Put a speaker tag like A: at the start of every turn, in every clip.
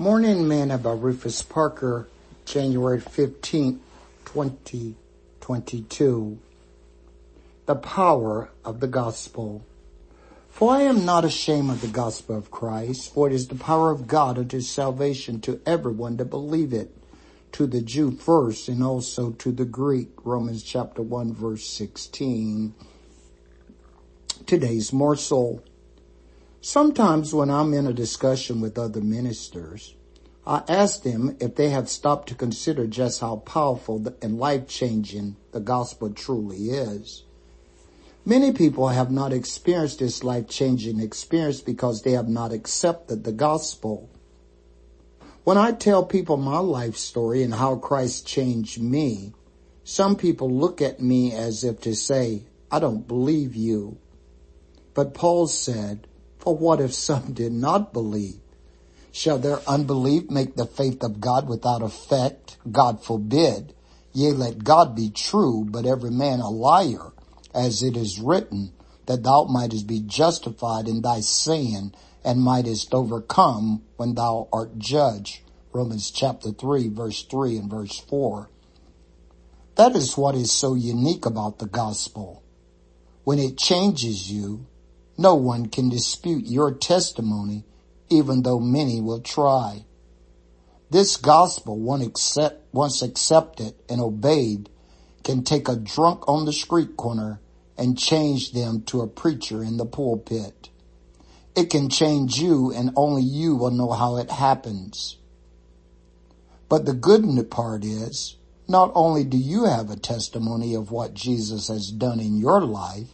A: Morning Manna by Rufus Parker, January 15, 2022. The power of the gospel. For I am not ashamed of the gospel of Christ, for it is the power of God unto salvation to everyone that believe it, to the Jew first and also to the Greek. Romans chapter 1 verse 16. Today's morsel. Sometimes when I'm in a discussion with other ministers, I ask them if they have stopped to consider just how powerful and life-changing the gospel truly is. Many people have not experienced this life-changing experience because they have not accepted the gospel. When I tell people my life story and how Christ changed me, some people look at me as if to say, I don't believe you. But Paul said, for what if some did not believe? Shall their unbelief make the faith of God without effect? God forbid. Yea, let God be true, but every man a liar, as it is written, that thou mightest be justified in thy saying and mightest overcome when thou art judged. Romans chapter 3 verse 3 and verse 4. That is what is so unique about the gospel. When it changes you, no one can dispute your testimony, even though many will try. This gospel, once accepted and obeyed, can take a drunk on the street corner and change them to a preacher in the pulpit. It can change you and only you will know how it happens. But the good part is, not only do you have a testimony of what Jesus has done in your life,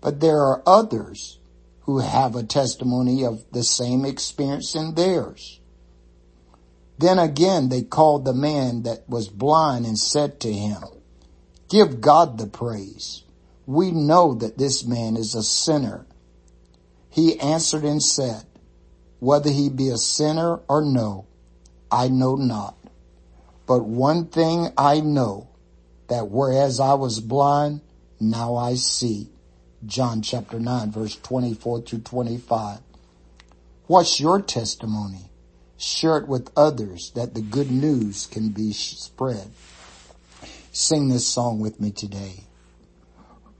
A: but there are others who have a testimony of the same experience in theirs. Then again, they called the man that was blind and said to him, give God the praise. We know that this man is a sinner. He answered and said, whether he be a sinner or no, I know not. But one thing I know, that whereas I was blind, now I see. John chapter 9 verse 24 to 25. What's your testimony? Share it with others that the good news can be spread. Sing this song with me today.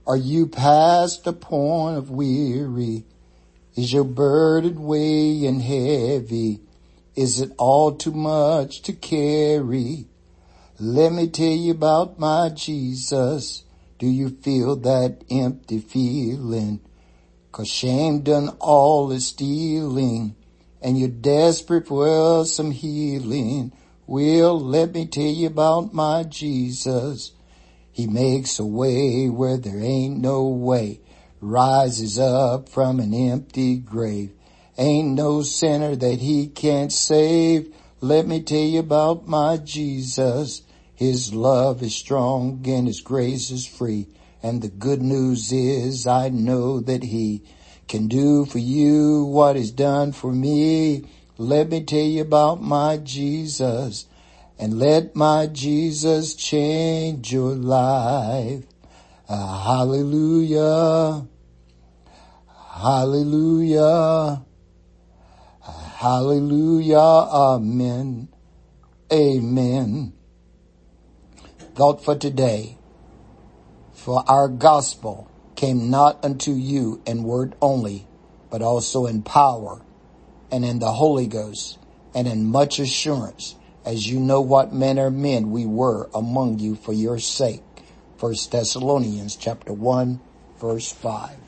A: Are you past the point of weary? Is your burden weighing heavy? Is it all too much to carry? Let me tell you about my Jesus. Do you feel that empty feeling? Cause shame done all the stealing and you're desperate for some healing. Well, let me tell you about my Jesus. He makes a way where there ain't no way, rises up from an empty grave. Ain't no sinner that he can't save. Let me tell you about my Jesus. His love is strong and his grace is free. And the good news is I know that he can do for you what He's done for me. Let me tell you about my Jesus and let my Jesus change your life. Uh, hallelujah. Hallelujah. Hallelujah. Amen. Amen thought for today. For our gospel came not unto you in word only, but also in power and in the Holy Ghost and in much assurance, as you know what manner of men we were among you for your sake. First Thessalonians chapter 1 verse 5.